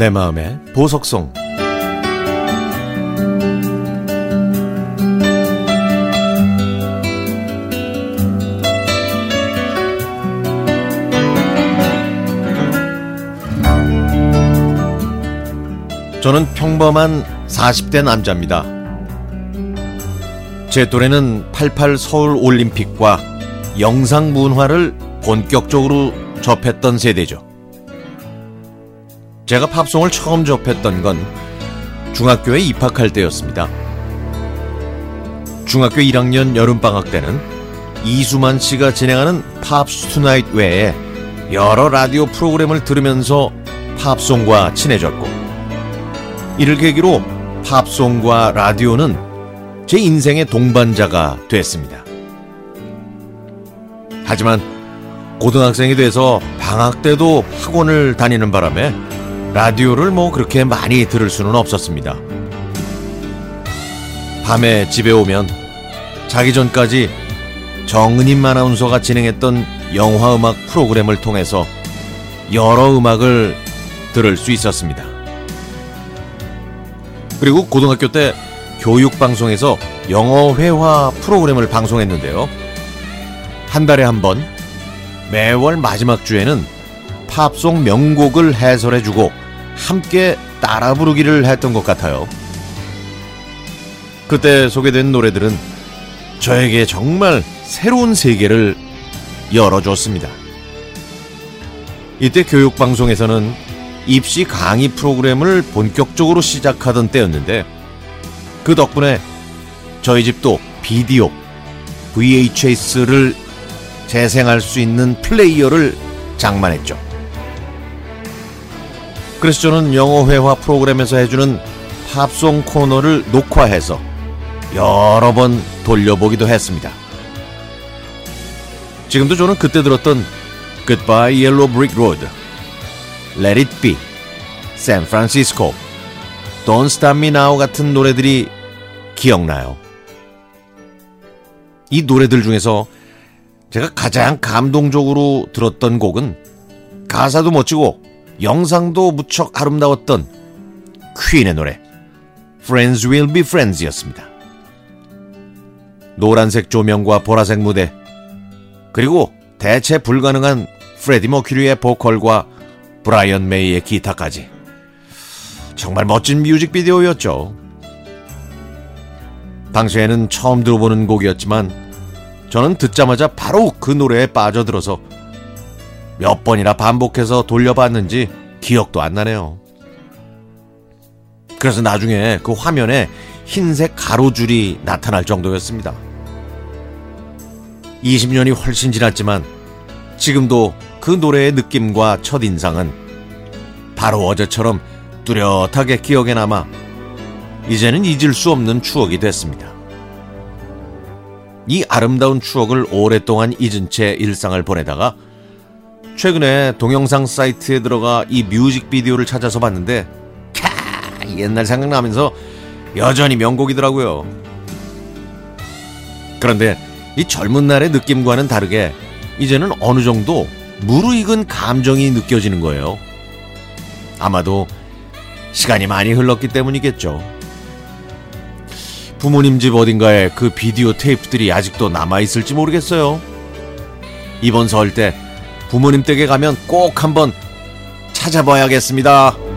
내 마음의 보석송 저는 평범한 40대 남자입니다. 제 또래는 88 서울 올림픽과 영상 문화를 본격적으로 접했던 세대죠. 제가 팝송을 처음 접했던 건 중학교에 입학할 때였습니다. 중학교 1학년 여름방학 때는 이수만 씨가 진행하는 팝스 투나잇 외에 여러 라디오 프로그램을 들으면서 팝송과 친해졌고 이를 계기로 팝송과 라디오는 제 인생의 동반자가 됐습니다. 하지만 고등학생이 돼서 방학 때도 학원을 다니는 바람에 라디오를 뭐 그렇게 많이 들을 수는 없었습니다. 밤에 집에 오면 자기 전까지 정은임 아나운서가 진행했던 영화 음악 프로그램을 통해서 여러 음악을 들을 수 있었습니다. 그리고 고등학교 때 교육방송에서 영어 회화 프로그램을 방송했는데요. 한 달에 한 번, 매월 마지막 주에는 팝송 명곡을 해설해주고 함께 따라 부르기를 했던 것 같아요. 그때 소개된 노래들은 저에게 정말 새로운 세계를 열어줬습니다. 이때 교육방송에서는 입시 강의 프로그램을 본격적으로 시작하던 때였는데 그 덕분에 저희 집도 비디오, VHS를 재생할 수 있는 플레이어를 장만했죠. 그래서 저는 영어 회화 프로그램에서 해주는 팝송 코너를 녹화해서 여러 번 돌려보기도 했습니다. 지금도 저는 그때 들었던 Goodbye Yellow Brick Road, Let It Be, San Francisco, Don't Stop Me Now 같은 노래들이 기억나요. 이 노래들 중에서 제가 가장 감동적으로 들었던 곡은 가사도 멋지고 영상도 무척 아름다웠던 퀸의 노래 Friends Will Be Friends였습니다. 노란색 조명과 보라색 무대 그리고 대체 불가능한 프레디 머큐리의 보컬과 브라이언 메이의 기타까지 정말 멋진 뮤직비디오였죠. 당시에는 처음 들어보는 곡이었지만 저는 듣자마자 바로 그 노래에 빠져들어서 몇 번이나 반복해서 돌려봤는지 기억도 안 나네요. 그래서 나중에 그 화면에 흰색 가로줄이 나타날 정도였습니다. 20년이 훨씬 지났지만 지금도 그 노래의 느낌과 첫인상은 바로 어제처럼 뚜렷하게 기억에 남아 이제는 잊을 수 없는 추억이 됐습니다. 이 아름다운 추억을 오랫동안 잊은 채 일상을 보내다가 최근에 동영상 사이트에 들어가 이 뮤직비디오를 찾아서 봤는데 캬 옛날 생각나면서 여전히 명곡이더라고요. 그런데 이 젊은 날의 느낌과는 다르게 이제는 어느 정도 무르익은 감정이 느껴지는 거예요. 아마도 시간이 많이 흘렀기 때문이겠죠. 부모님 집 어딘가에 그 비디오 테이프들이 아직도 남아있을지 모르겠어요. 이번 설 때 부모님 댁에 가면 꼭 한번 찾아봐야겠습니다.